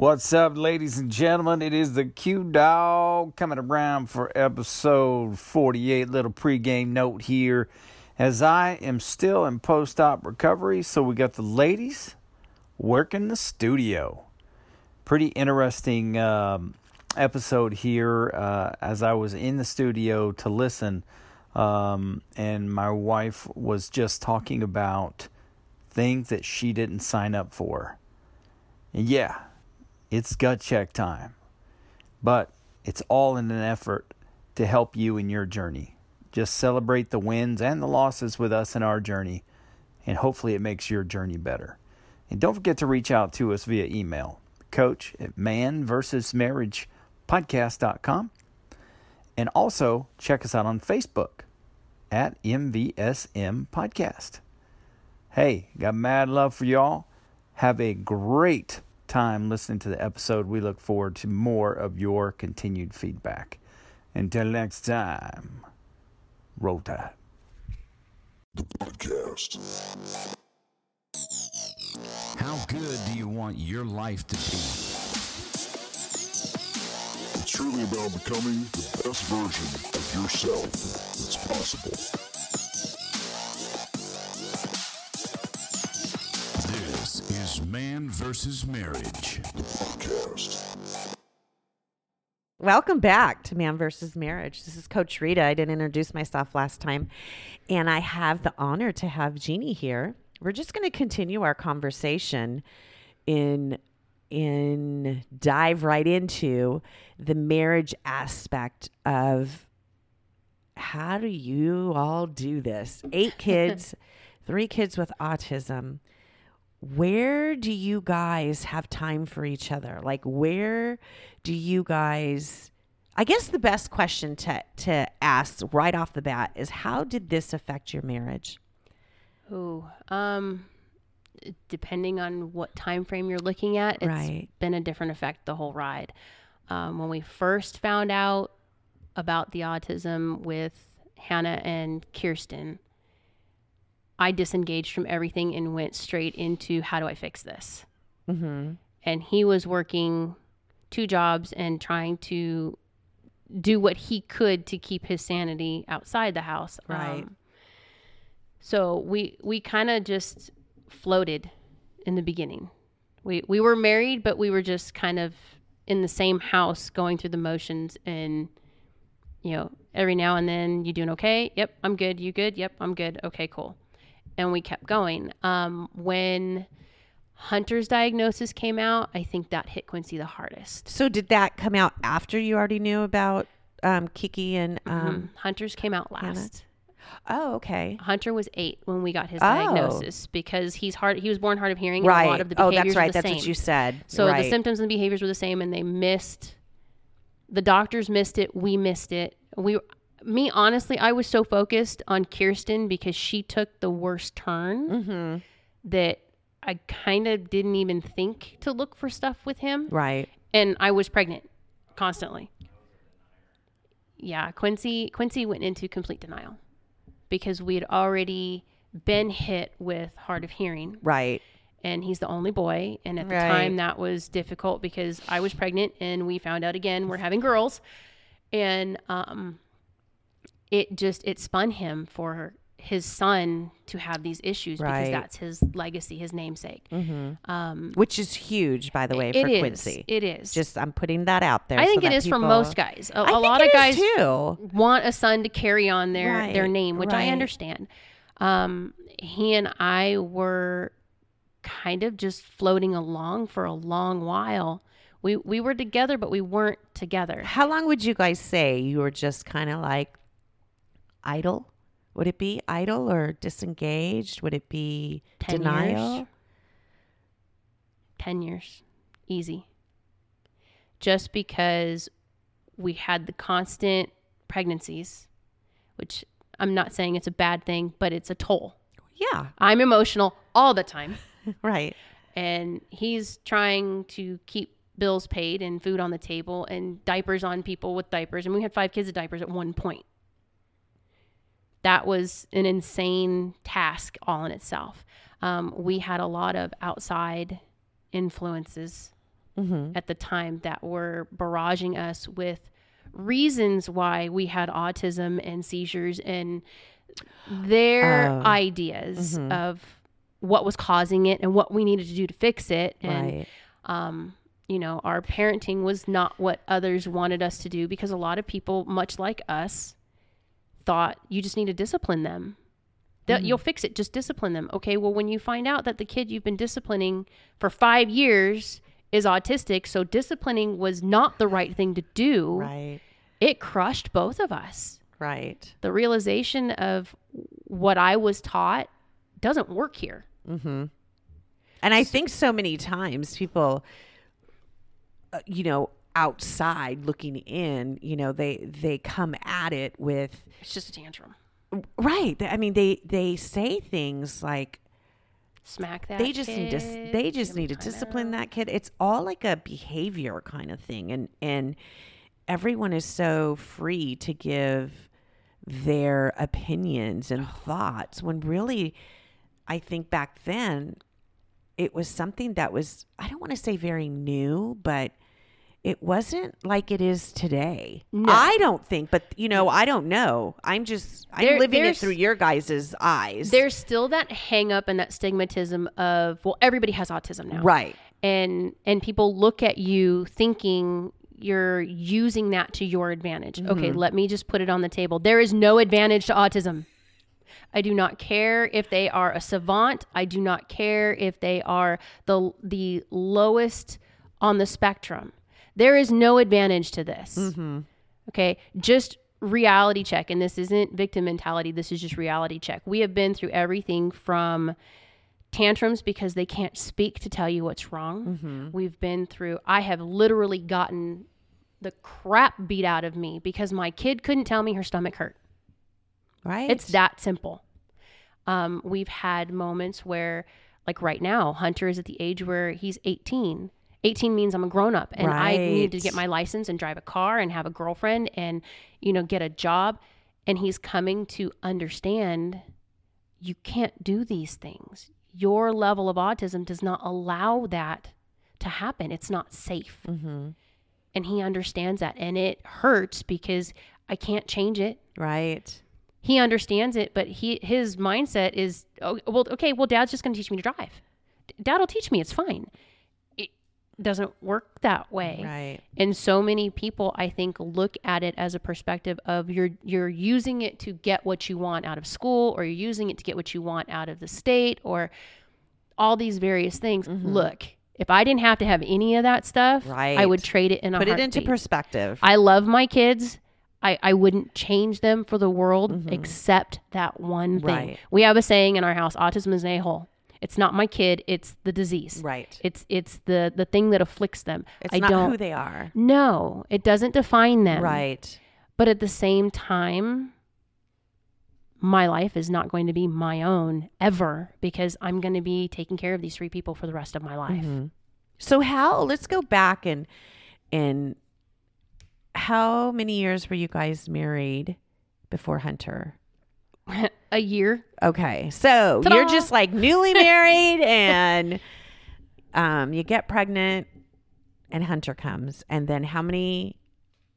What's up, ladies and gentlemen? It is the Q Dog coming around for episode 48. Little pregame note here as I am still in post op recovery. So we got the ladies working the studio. Pretty interesting um, episode here uh, as I was in the studio to listen. Um, and my wife was just talking about things that she didn't sign up for. And yeah, it's gut check time. But it's all in an effort to help you in your journey. Just celebrate the wins and the losses with us in our journey, and hopefully it makes your journey better. And don't forget to reach out to us via email, coach at man versus marriage podcast.com. And also check us out on Facebook at MVSM Podcast. Hey, got mad love for y'all. Have a great time listening to the episode. We look forward to more of your continued feedback. Until next time, roll tide. The podcast. How good do you want your life to be? It's truly about becoming the best version of yourself that's possible. Man versus Marriage. The podcast. Welcome back to Man versus Marriage. This is Coach Rita. I didn't introduce myself last time, and I have the honor to have Jeannie here. We're just going to continue our conversation in in dive right into the marriage aspect of how do you all do this? Eight kids, three kids with autism. Where do you guys have time for each other? Like where do you guys I guess the best question to to ask right off the bat is how did this affect your marriage? Ooh, um, depending on what time frame you're looking at, it's Right. been a different effect the whole ride. Um, when we first found out about the autism with Hannah and Kirsten, I disengaged from everything and went straight into how do I fix this? Mm-hmm. And he was working two jobs and trying to do what he could to keep his sanity outside the house. Right. Um, so we we kind of just floated in the beginning. We we were married, but we were just kind of in the same house, going through the motions, and you know, every now and then, you doing okay? Yep, I'm good. You good? Yep, I'm good. Okay, cool. And we kept going. Um, when Hunter's diagnosis came out, I think that hit Quincy the hardest. So did that come out after you already knew about um, Kiki and um, Um, Hunter's came out Hannah? last. Oh, okay. Hunter was eight when we got his Oh. diagnosis because he's hard. He was born hard of hearing. And a lot Right. of the Oh, that's right. That's same. what you said. So right. the symptoms and behaviors were the same, and they missed. The doctors missed it. We missed it. We, me, honestly, I was so focused on Kirsten because she took the worst turn Mm-hmm. that I kind of didn't even think to look for stuff with him. Right. And I was pregnant constantly. Yeah, Quincy Quincy went into complete denial because we had already been hit with hard of hearing Right. and he's the only boy. And at the Right. time, that was difficult because I was pregnant, and we found out again we're having girls, and um, it just it spun him for his son to have these issues Right. because that's his legacy, his namesake. Mm-hmm. Um, Which is huge, by the way, it for is. Quincy. It is. Just I'm putting that out there. I so think it that is for most guys. A, think lot of guys too. want a son to carry on their their name, which right. I understand. Um, he and I were kind of just floating along for a long while. We we were together, but we weren't together. How long would you guys say you were just kind of like idle? Would it be idle or disengaged? Would it be 10 denial? years. Ten years, easy. Just because we had the constant pregnancies, which I'm not saying it's a bad thing, but it's a toll. Yeah, I'm emotional all the time. right. and he's trying to keep bills paid and food on the table and diapers on people with diapers. And we had five kids with diapers at one point. That was an insane task all in itself. Um, we had a lot of outside influences at the time that were barraging us with reasons why we had autism and seizures and their Oh. ideas of what was causing it and what we needed to do to fix it and Right. um, you know, our parenting was not what others wanted us to do because a lot of people, much like us, thought you just need to discipline them. That you'll fix it, just discipline them. Okay, well, when you find out that the kid you've been disciplining for five years is autistic, so disciplining was not the right thing to do, Right. it crushed both of us. Right. The realization of what I was taught doesn't work here. And I think so many times people, uh, you know, outside looking in, you know, they they come at it with It's just a tantrum. right. I mean, they they say things like Smack that. they just need to kid, they just give need to discipline out. that kid. It's all like a behavior kind of thing, and and everyone is so free to give their opinions and thoughts when really I think back then it was something that was I don't want to say very new, but it wasn't like it is today. No. I don't think, but you know, I don't know. I'm just I'm There- living it through your guys' eyes. There's still that hang up and that stigmatism of well everybody has autism now. right. And and people look at you thinking you're using that to your advantage. Mm-hmm. Okay, let me just put it on the table. There is no advantage to autism. I do not care if they are a savant. I do not care if they are the the lowest on the spectrum. There is no advantage to this. Okay, just reality check. And this isn't victim mentality, this is just reality check. We have been through everything from tantrums because they can't speak to tell you what's wrong. We've been through, I have literally gotten the crap beat out of me because my kid couldn't tell me her stomach hurt. Right. It's that simple. Um, we've had moments where, like right now, Hunter is at the age where he's 18. 18 means I'm a grown up and I need to get my license and drive a car and have a girlfriend and, you know, get a job. And he's coming to understand you can't do these things. Your level of autism does not allow that to happen. It's not safe. Mm-hmm. And he understands that. And it hurts because I can't change it right. he understands it, but he his mindset is, oh, well, okay, well, dad's just going to teach me to drive. D- Dad will teach me. It's fine. Doesn't work that way. Right. And so many people, I think, look at it as a perspective of you're you're using it to get what you want out of school, or you're using it to get what you want out of the state, or all these various things. Look, if I didn't have to have any of that stuff, I would trade it in a Put it into perspective. I love my kids. I, I wouldn't change them for the world except that one thing. Mm-hmm. Right. We have a saying in our house, autism is an a-hole. It's not my kid, it's the disease. right. It's it's the the thing that afflicts them. It's I not don't who they are. No, it doesn't define them. Right. But at the same time, my life is not going to be my own ever because I'm going to be taking care of these three people for the rest of my life. Mm-hmm. So how let's go back and and how many years were you guys married before Hunter? a year. Okay. So Ta-da! you're just like newly married and um you get pregnant and Hunter comes. And then how many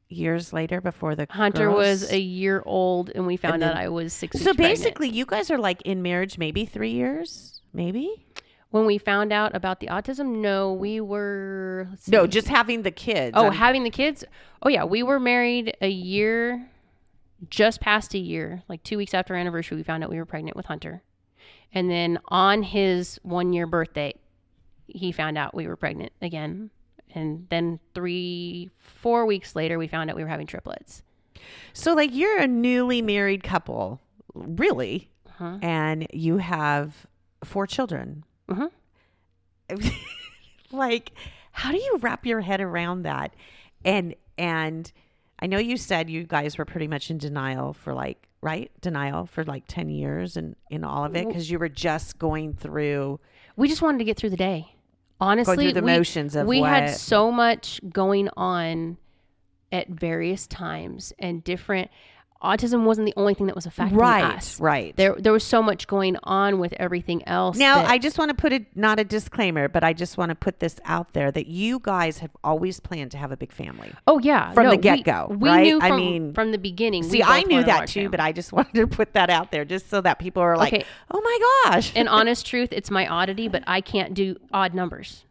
years later before the Hunter was a year old and we found then- out I was six So weeks pregnant. basically you guys are like in marriage maybe 3 years? Maybe? When we found out about the autism, no, we were. No, just having the kids. Oh, I'm- having the kids? Oh, yeah. We were married a year, just past a year. Like two weeks after our anniversary, we found out we were pregnant with Hunter. And then on his one year birthday, he found out we were pregnant again. And then three, four weeks later, we found out we were having triplets. So, like, you're a newly married couple, really, Uh-huh. and you have four children. Mhm. like, how do you wrap your head around that? And and I know you said you guys were pretty much in denial for like right denial for like ten years and in all of it because you were just going through. We just wanted to get through the day. Honestly, the we, motions of we had so much going on at various times and different. Autism wasn't the only thing that was affecting Right, us. right. There there was so much going on with everything else. Now, that- I just want to put it not a disclaimer, but I just want to put this out there that you guys have always planned to have a big family. oh yeah from no, the get-go, We, right? knew I from, mean- from the beginning. we See, I knew that too, family. but I just wanted to put that out there just so that people are like, Okay. "Oh my gosh!" in honest truth, it's my oddity, but I can't do odd numbers.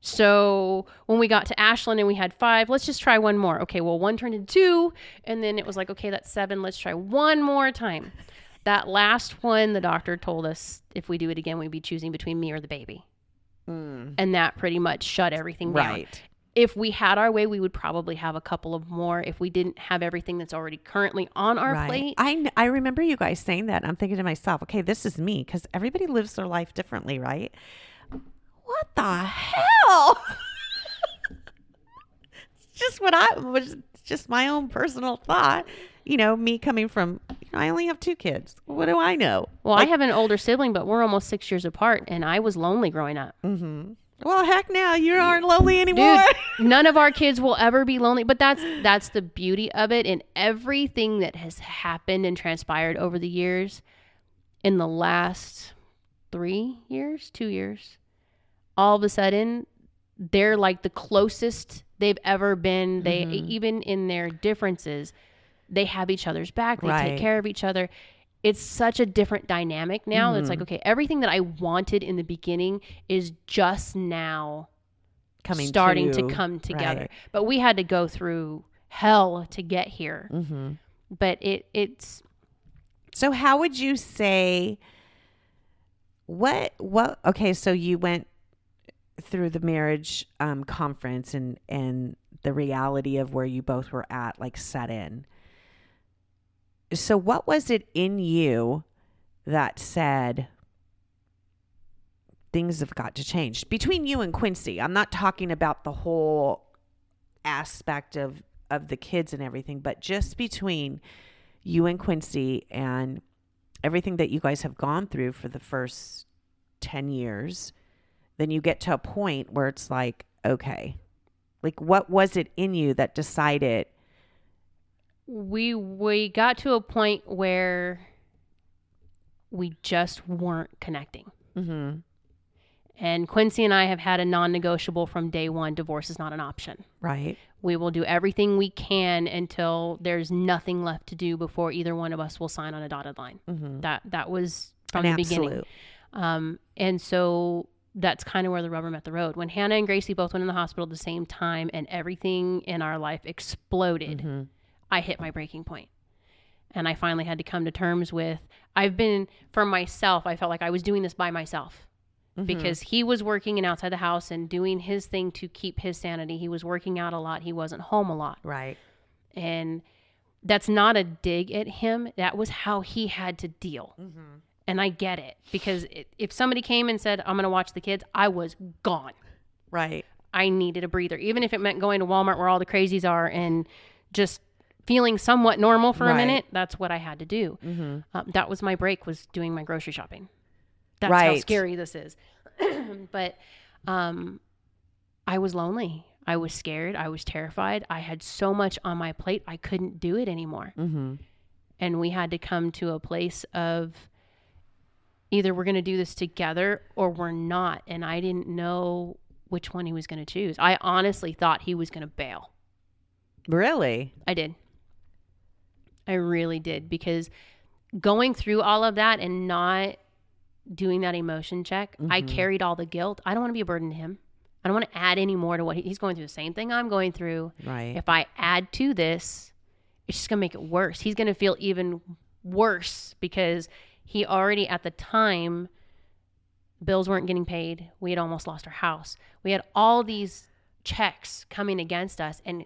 So when we got to Ashland and we had five, let's just try one more. Okay, well, one turned into two, and then it was like, okay, that's seven. Let's try one more time. That last one, the doctor told us if we do it again, we'd be choosing between me or the baby. Hmm. And that pretty much shut everything down. right. If we had our way, we would probably have a couple of more if we didn't have everything that's already currently on our Right. plate. I, I remember you guys saying that. I'm thinking to myself, okay, this is me because everybody lives their life differently, right? What the hell? it's just what I was just my own personal thought. You know, me coming from, you know, I only have two kids. What do I know? well, I have an older sibling, but we're almost six years apart, and I was lonely growing up. Mm-hmm. Well, heck, now you aren't lonely anymore. Dude, none of our kids will ever be lonely, but that's that's the beauty of it and everything that has happened and transpired over the years in the last 3 years, 2 years. All of a sudden, they're like the closest they've ever been. They Mm-hmm. even in their differences, they have each other's back. They Right. take care of each other. It's such a different dynamic now. It's Mm-hmm. like, okay, everything that I wanted in the beginning is just now Coming starting to, to- come together. right. But we had to go through hell to get here. Mm-hmm. But it it's So how would you say what what okay, so you went through the marriage um conference and and the reality of where you both were at like set in. So what was it in you that said things have got to change between you and Quincy? I'm not talking about the whole aspect of of the kids and everything, but just between you and Quincy and everything that you guys have gone through for the first 10 years, then you get to a point where it's like, okay, like what was it in you that decided, we we got to a point where we just weren't connecting. mm-hmm, And Quincy and I have had a non-negotiable from day one. Divorce is not an option. right? We will do everything we can until there's nothing left to do before either one of us will sign on a dotted line. Mm-hmm. That that was from An the beginning. absolute. Um, and so that's kind of where the rubber met the road. When Hannah and Gracie both went in the hospital at the same time and everything in our life exploded, Mm-hmm. I hit my breaking point. And I finally had to come to terms with I've been, for myself, I felt like I was doing this by myself Mm-hmm. because he was working and outside the house and doing his thing to keep his sanity. He was working out a lot, he wasn't home a lot. Right. And that's not a dig at him. That was how he had to deal. And I get it because it, if somebody came and said, I'm going to watch the kids, I was gone. Right. I needed a breather, even if it meant going to Walmart where all the crazies are and just feeling somewhat normal for Right. a minute. That's what I had to do. Mm-hmm. Um, that was my break was doing my grocery shopping. That's how scary this is. but um, I was lonely. I was scared. I was terrified. I had so much on my plate. I couldn't do it anymore. Mm-hmm. And we had to come to a place of either we're going to do this together or we're not. And I didn't know which one he was going to choose. I honestly thought he was going to bail. Really? I did. I really did because going through all of that and not doing that emotion check, I mm-hmm. carried all the guilt. I don't want to be a burden to him. I don't want to add any more to what he- he's going through. The same thing I'm going through. Right. If I add to this, it's just going to make it worse. He's going to feel even worse because he already at the time bills weren't getting paid. We had almost lost our house. We had all these checks coming against us and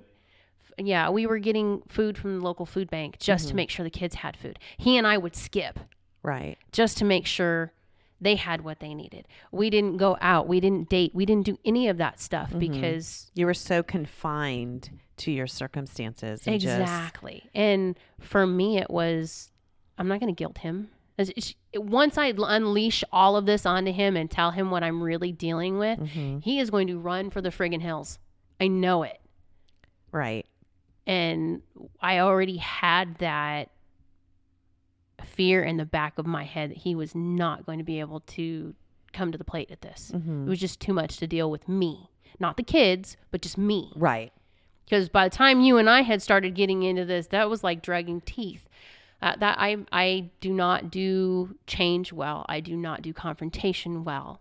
yeah, we were getting food from the local food bank just to mm-hmm. make sure the kids had food. He and I would skip Right. just to make sure they had what they needed. We didn't go out, we didn't date, we didn't do any of that stuff mm-hmm. because You were so confined to your circumstances. and just- Exactly. And for me, it was, I'm not going to guilt him. Once I unleash all of this onto him and tell him what I'm really dealing with, Mm-hmm. he is going to run for the friggin' hills. I know it. right. And I already had that fear in the back of my head that he was not going to be able to come to the plate at this. Mm-hmm. It was just too much to deal with me, not the kids, but just me. Right. Because by the time you and I had started getting into this, that was like dragging teeth. Uh, that I I do not do change well. I do not do confrontation well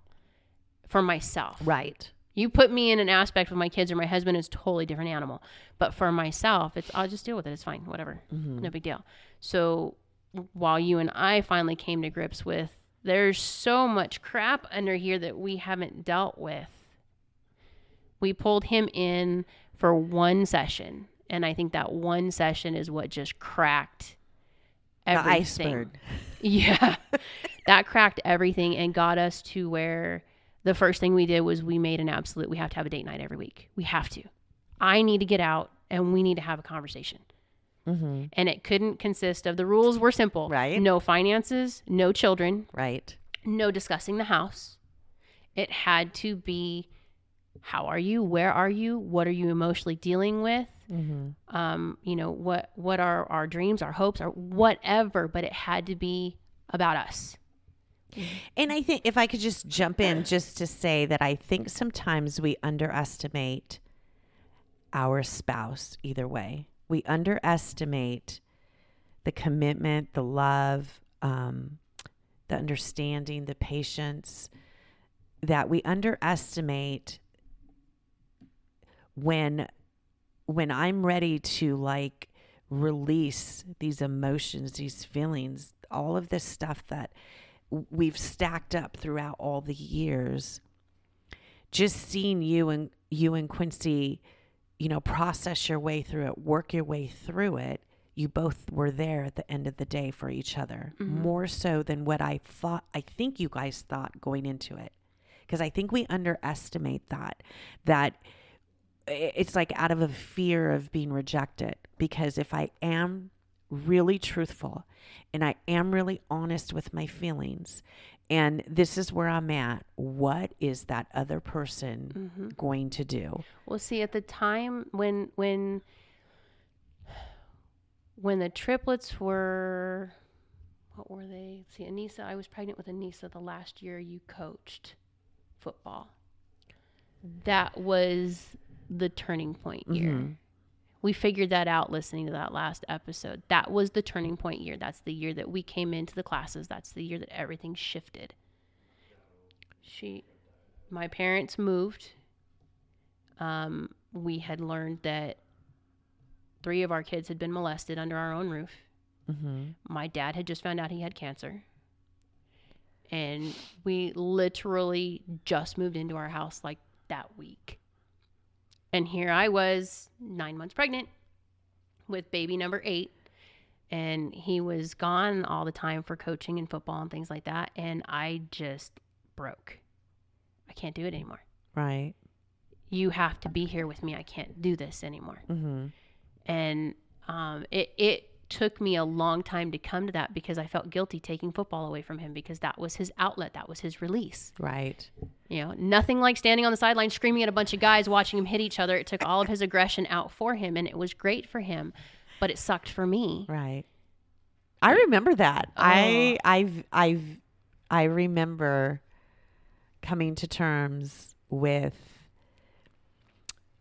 for myself. Right. You put me in an aspect with my kids or my husband is a totally different animal. But for myself, it's I'll just deal with it. It's fine, whatever, no big deal. So while you and I finally came to grips with, there's so much crap under here that we haven't dealt with. We pulled him in for one session, and I think that one session is what just cracked The everything. iceberg. Yeah. that cracked everything and got us to where the first thing we did was we made an absolute we have to have a date night every week. We have to. I need to get out and we need to have a conversation. Mm-hmm. And it couldn't consist of the rules were simple. Right. No finances, no children, Right. no discussing the house. It had to be how are you? Where are you? What are you emotionally dealing with? Mm-hmm. Um, you know, what what are our dreams, our hopes, or whatever, but it had to be about us. And I think if I could just jump in just to say that I think sometimes we underestimate our spouse either way. We underestimate the commitment, the love, um, the understanding, the patience that we underestimate when when I'm ready to like release these emotions, these feelings, all of this stuff that we've stacked up throughout all the years just seeing you and you and Quincy you know process your way through it work your way through it you both were there at the end of the day for each other mm-hmm. more so than what I thought I think you guys thought going into it. Because I think we underestimate that that it's like out of a fear of being rejected because if I am really truthful and I am really honest with my feelings and this is where I'm at what is that other person mm-hmm. going to do Well, see, at the time when when when the triplets were, what were they? See, Anissa, I was pregnant with Anissa the last year you coached football. That was the turning point year. We figured that out listening to that last episode. That was the turning point year. That's the year that we came into the classes. That's the year that everything shifted. She, my parents moved um, we had learned that three of our kids had been molested under our own roof. mm-hmm. My dad had just found out he had cancer. And we literally just moved into our house like that week. And here I was, nine months pregnant with baby number eight. And he was gone all the time for coaching and football and things like that. And I just broke. I can't do it anymore right you have to be here with me. I can't do this anymore. mm-hmm. And um, it it took me a long time to come to that because I felt guilty taking football away from him because that was his outlet, that was his release. right You know, nothing like standing on the sideline screaming at a bunch of guys watching him hit each other. It took all of his aggression out for him, and it was great for him, but it sucked for me. Right. I remember that. I I've I've I remember coming to terms with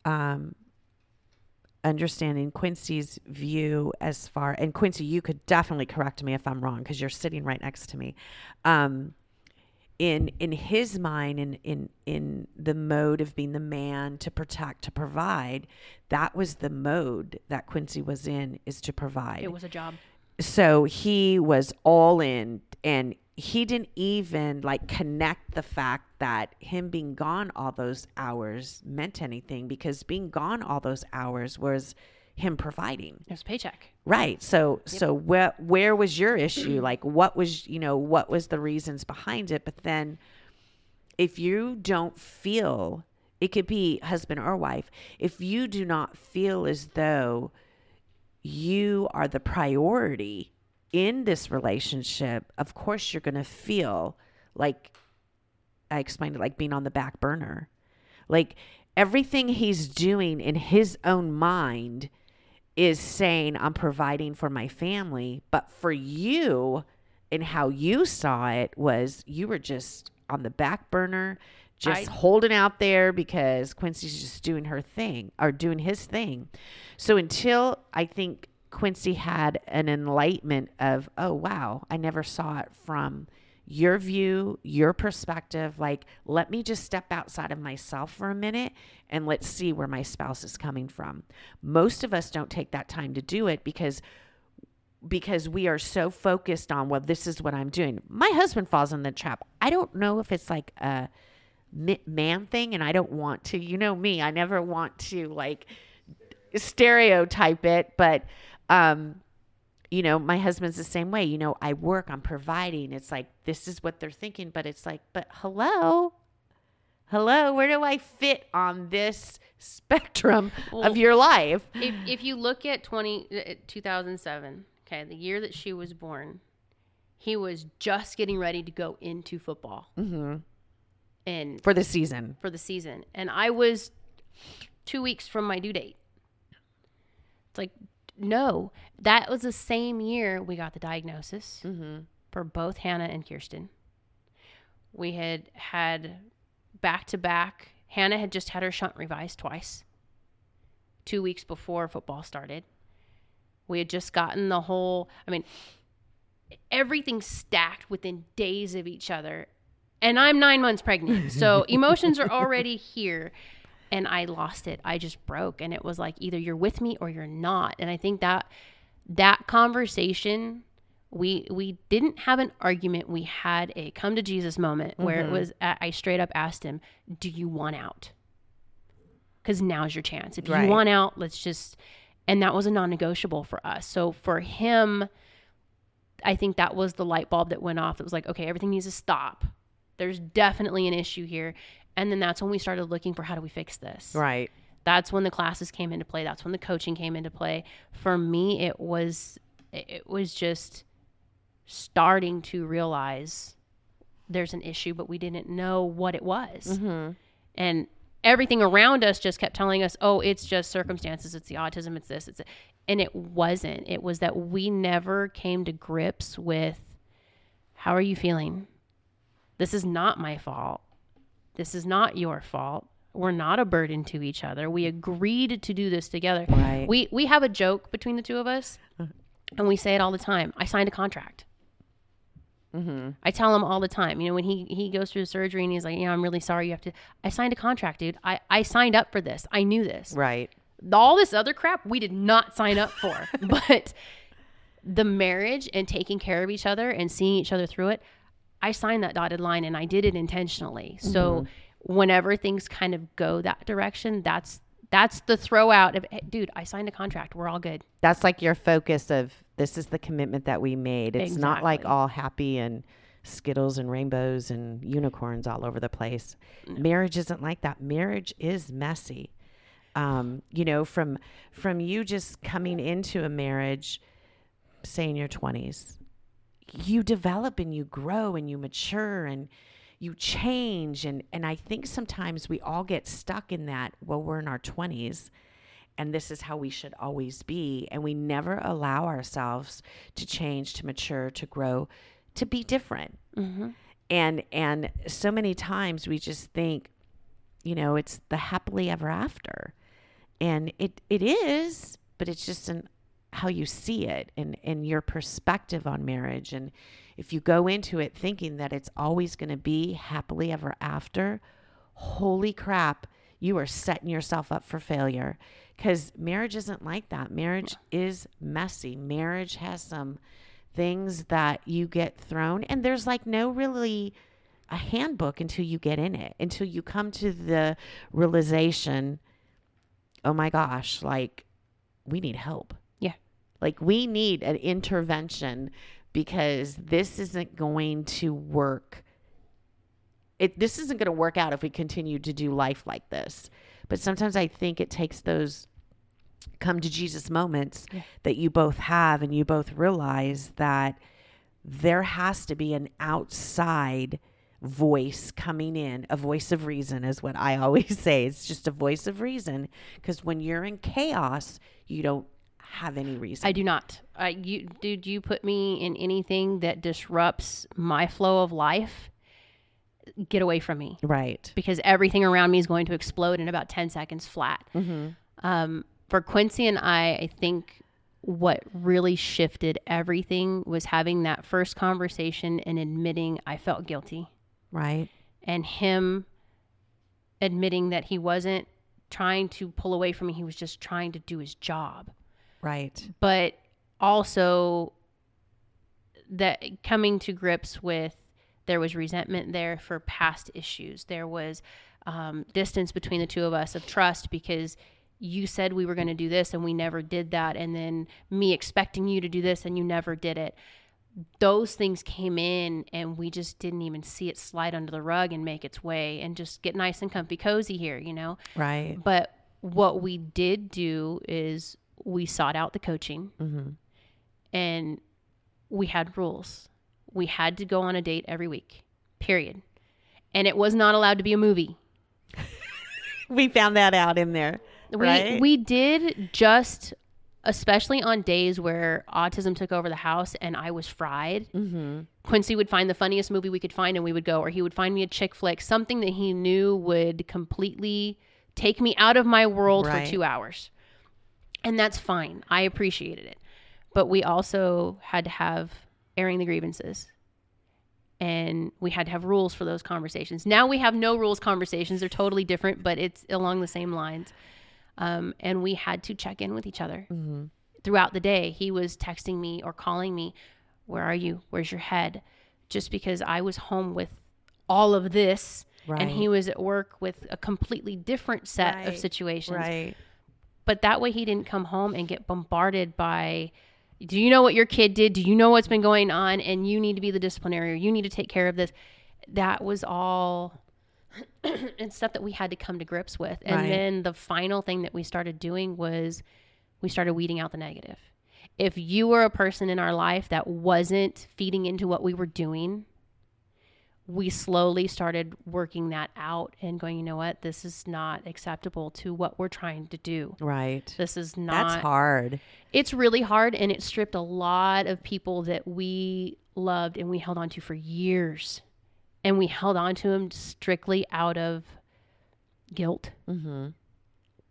um understanding Quincy's view as far and Quincy you could definitely correct me if I'm wrong because you're sitting right next to me. Um in in his mind in in in the mode of being the man to protect to provide that was the mode that Quincy was in is to provide It was a job. so he was all in and he didn't even like connect the fact that him being gone all those hours meant anything because being gone all those hours was him providing. It was a paycheck. right. So so where where was your issue? Like what was you know what was the reasons behind it? But then if you don't feel it could be husband or wife if you do not feel as though you are the priority in this relationship of course you're going to feel like i explained it like being on the back burner like everything he's doing in his own mind is saying I'm providing for my family, but for you and how you saw it was you were just on the back burner, just I- holding out there because Quincy's just doing her thing or doing his thing. So until I think Quincy had an enlightenment of, oh wow, I never saw it from your view, your perspective. Like, let me just step outside of myself for a minute and let's see where my spouse is coming from. Most of us don't take that time to do it because because we are so focused on well this is what i'm doing my husband falls in the trap i don't know if it's like a man thing and i don't want to you know me i never want to like stereotype it but um you know my husband's the same way. You know i work i'm providing. It's like this is what they're thinking but it's like but hello? Hello? Where do i fit on this spectrum Well, of your life? if, if you look at 20, uh, 2007, okay, the year that she was born, he was just getting ready to go into football. And for the season. For the season, and I was two weeks from my due date. It's like, no, that was the same year we got the diagnosis mm-hmm. for both Hannah and Kirsten. We had had back to back. Hannah had just had her shunt revised twice, two weeks before football started. We had just gotten the whole, I mean, everything stacked within days of each other. And I'm nine months pregnant. So emotions are already here. And I lost it. I just broke. And it was like either you're with me or you're not. And I think that that conversation we we didn't have an argument we had a come to jesus moment where it mm-hmm. was I straight up asked him do you want out because now's your chance if Right. you want out let's just and that was a non-negotiable for us so for him i think that was the light bulb that went off it was like okay everything needs to stop there's definitely an issue here and then that's when we started looking for how do we fix this. Right. That's when the classes came into play. That's when the coaching came into play. For me it was it was just starting to realize there's an issue but we didn't know what it was. Mm-hmm. And everything around us just kept telling us oh it's just circumstances. It's the autism. It's this. It's and it wasn't. It was that we never came to grips with how are you feeling? This is not my fault this is not your fault we're not a burden to each other we agreed to do this together Right. we we have a joke between the two of us and we say it all the time i signed a contract mm-hmm. I tell him all the time, you know, when he he goes through the surgery and he's like, "Yeah, I'm really sorry. You have to." I signed a contract, dude. I I signed up for this. I knew this. right All this other crap we did not sign up for, but the marriage and taking care of each other and seeing each other through it, I signed that dotted line and I did it intentionally. So whenever things kind of go that direction, that's that's the throw out of, hey, dude, I signed a contract. We're all good. that's like your focus of this is the commitment that we made. It's not like all happy and skittles and rainbows and unicorns all over the place. Marriage isn't like that. Marriage is messy. Um, you know, from from you just coming into a marriage, say in your twenties, you develop and you grow and you mature and you change. And and I think sometimes we all get stuck in that well we're in our 20s and this is how we should always be. And we never allow ourselves to change to mature to grow to be different. Mm-hmm. And and so many times we just think you know it's the happily ever after. And it it is but it's just in how you see it and and your perspective on marriage. And if you go into it thinking that it's always going to be happily ever after holy crap you are setting yourself up for failure. Because marriage isn't like that. Marriage is messy. Marriage has some things that you get thrown and there's like no really a handbook until you get in it until you come to the realization oh my gosh like we need help. Like we need an intervention because this isn't going to work. It this isn't going to work out if we continue to do life like this. But sometimes i think it takes those come to jesus moments that you both have and you both realize that there has to be an outside voice coming in a voice of reason is what i always say. It's just a voice of reason because when you're in chaos you don't have any reason. I do not. I you dude, you put me in anything that disrupts my flow of life. Get away from me right. because everything around me is going to explode in about 10 seconds flat. Mm-hmm. Um, for Quincy and I, I think what really shifted everything was having that first conversation and admitting I felt guilty Right. and him admitting that he wasn't trying to pull away from me. He was just trying to do his job. Right. But also that coming to grips with there was resentment there for past issues. There was um, distance between the two of us of trust because you said we were going to do this and we never did that. And then me expecting you to do this and you never did it. Those things came in and we just didn't even see it slide under the rug and make its way and just get nice and comfy cozy here, you know? Right. But what we did do is we sought out the coaching Mm-hmm. and we had rules. We had to go on a date every week, period. And it was not allowed to be a movie. We found that out in there. We, we did just, especially on days where autism took over the house and I was fried. Mm-hmm. Quincy would find the funniest movie we could find and we would go, or he would find me a chick flick, something that he knew would completely take me out of my world Right. for two hours. And that's fine. I appreciated it. But we also had to have airing the grievances. And we had to have rules for those conversations. Now we have no rules conversations. They're totally different, but it's along the same lines. Um, and we had to check in with each other Mm-hmm. throughout the day. He was texting me or calling me, Where are you? Where's your head? Just because I was home with all of this and he was at work with a completely different set of situations. Right. But that way he didn't come home and get bombarded by, Do you know what your kid did? Do you know what's been going on? And you need to be the disciplinary or you need to take care of this. That was all and stuff that we had to come to grips with. And Right. then the final thing that we started doing was we started weeding out the negative. If you were a person in our life that wasn't feeding into what we were doing, we slowly started working that out and going, you know what, this is not acceptable to what we're trying to do. Right. This is not That's hard. it's really hard and it stripped a lot of people that we loved and we held on to for years and we held on to them strictly out of guilt Mm-hmm.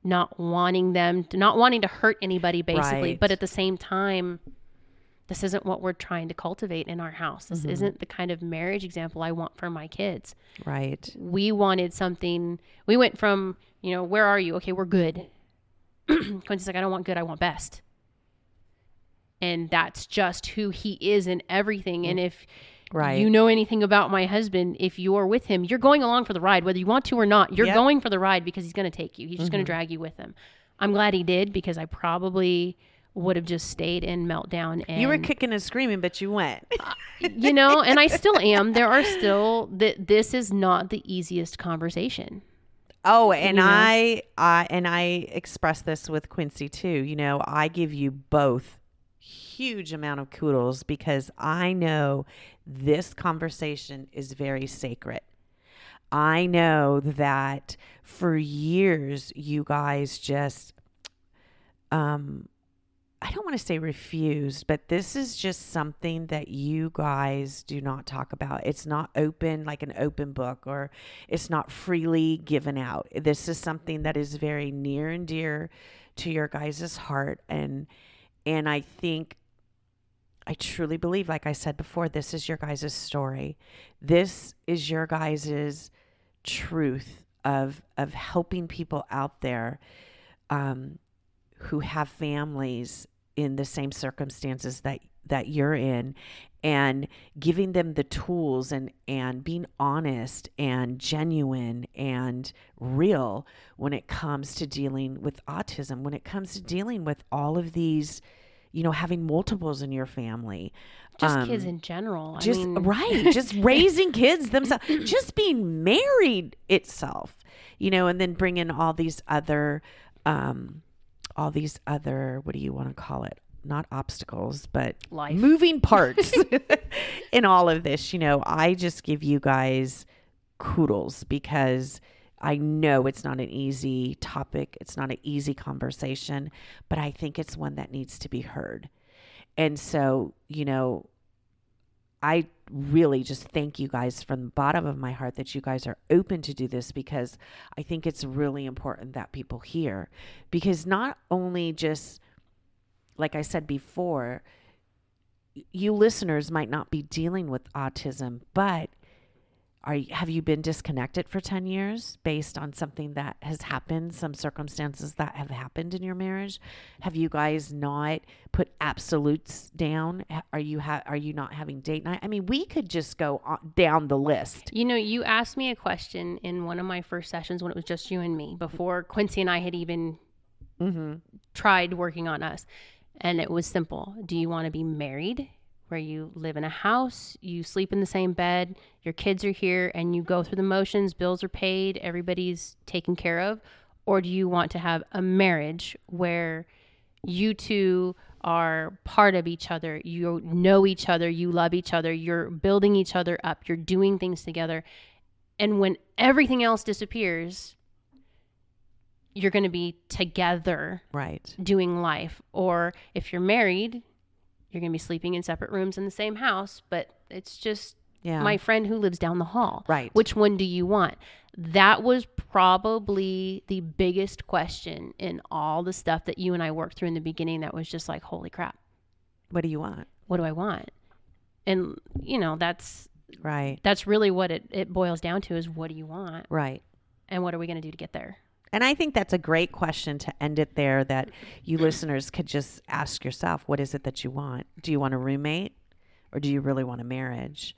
not wanting them to not wanting to hurt anybody basically Right. but at the same time this isn't what we're trying to cultivate in our house. This Mm-hmm. isn't the kind of marriage example i want for my kids. Right. we wanted something we went from you know where are you? Okay we're good. Quincy's like i don't want good i want best. And that's just who he is in everything. And if Right. you know anything about my husband if you're with him you're going along for the ride whether you want to or not. You're Yep. going for the ride because he's going to take you. He's just going to drag you with him. I'm glad he did because i probably would have just stayed in meltdown and you were kicking and screaming, but you went. you know and i still am there are still that this is not the easiest conversation Oh, and You know? I, I, and I express this with Quincy too. You know, I give you both huge amount of kudos because I know this conversation is very sacred. I know that for years you guys just um I don't want to say refused, but this is just something that you guys do not talk about. It's not open like an open book or it's not freely given out. This is something that is very near and dear to your guys' heart and and I think I truly believe like I said before this is your guys' story. This is your guys' truth of of helping people out there um who have families in the same circumstances that that you're in and giving them the tools and and being honest and genuine and real when it comes to dealing with autism when it comes to dealing with all of these you know having multiples in your family just Um, kids in general just I mean, right just raising kids themselves just being married itself you know and then bringing all these other um all these other what do you want to call it not obstacles but Life. moving parts in all of this you know i just give you guys kudos because I know it's not an easy topic, it's not an easy conversation, but I think it's one that needs to be heard. And so, you know, I really just thank you guys from the bottom of my heart that you guys are open to do this because I think it's really important that people hear. Because not only just, like I said before, you listeners might not be dealing with autism, but are you- have you been disconnected for 10 years based on something that has happened, some circumstances that have happened in your marriage? Have you guys not put absolutes down? Are you ha- are you not having date night? I mean, we could just go on, down the list. You know, you asked me a question in one of my first sessions when it was just you and me before Quincy and I had even mm-hmm. tried working on us. And it was simple. Do you want to be married where you live in a house, you sleep in the same bed, your kids are here, and you go through the motions, bills are paid, everybody's taken care of? Or do you want to have a marriage where you two are part of each other, you know each other, you love each other, you're building each other up, you're doing things together? And when everything else disappears, you're going to be together Right. doing life. Or if you're married, you're going to be sleeping in separate rooms in the same house, but it's just Yeah. my friend who lives down the hall. Right. Which one do you want? That was probably the biggest question in all the stuff that you and I worked through in the beginning that was just like, holy crap, what do you want? what do I want? And you know, that's Right. that's really what it, it boils down to is what do you want Right. and what are we going to do to get there? And I think that's a great question to end it there that you listeners could just ask yourself what is it that you want? Do you want a roommate or do you really want a marriage?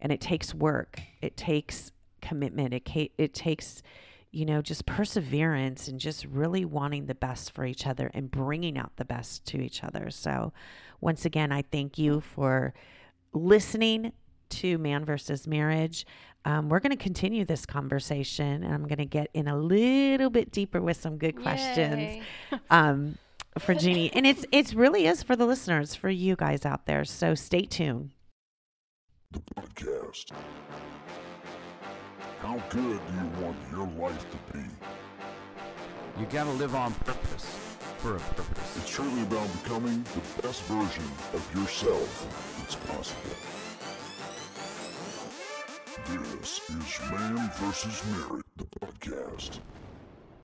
And it takes work, it takes commitment, it, ca- it takes, you know, just perseverance and just really wanting the best for each other and bringing out the best to each other. So, once again, I thank you for listening to Man versus Marriage. Um, we're going to continue this conversation, and I'm going to get in a little bit deeper with some good questions um, for Jeannie. And it's it's really is for the listeners, for you guys out there. So stay tuned. The podcast. How good do you want your life to be? You gotta live on purpose for a purpose. It's truly about becoming the best version of yourself that's possible. This is Man vs. Marriage, the podcast.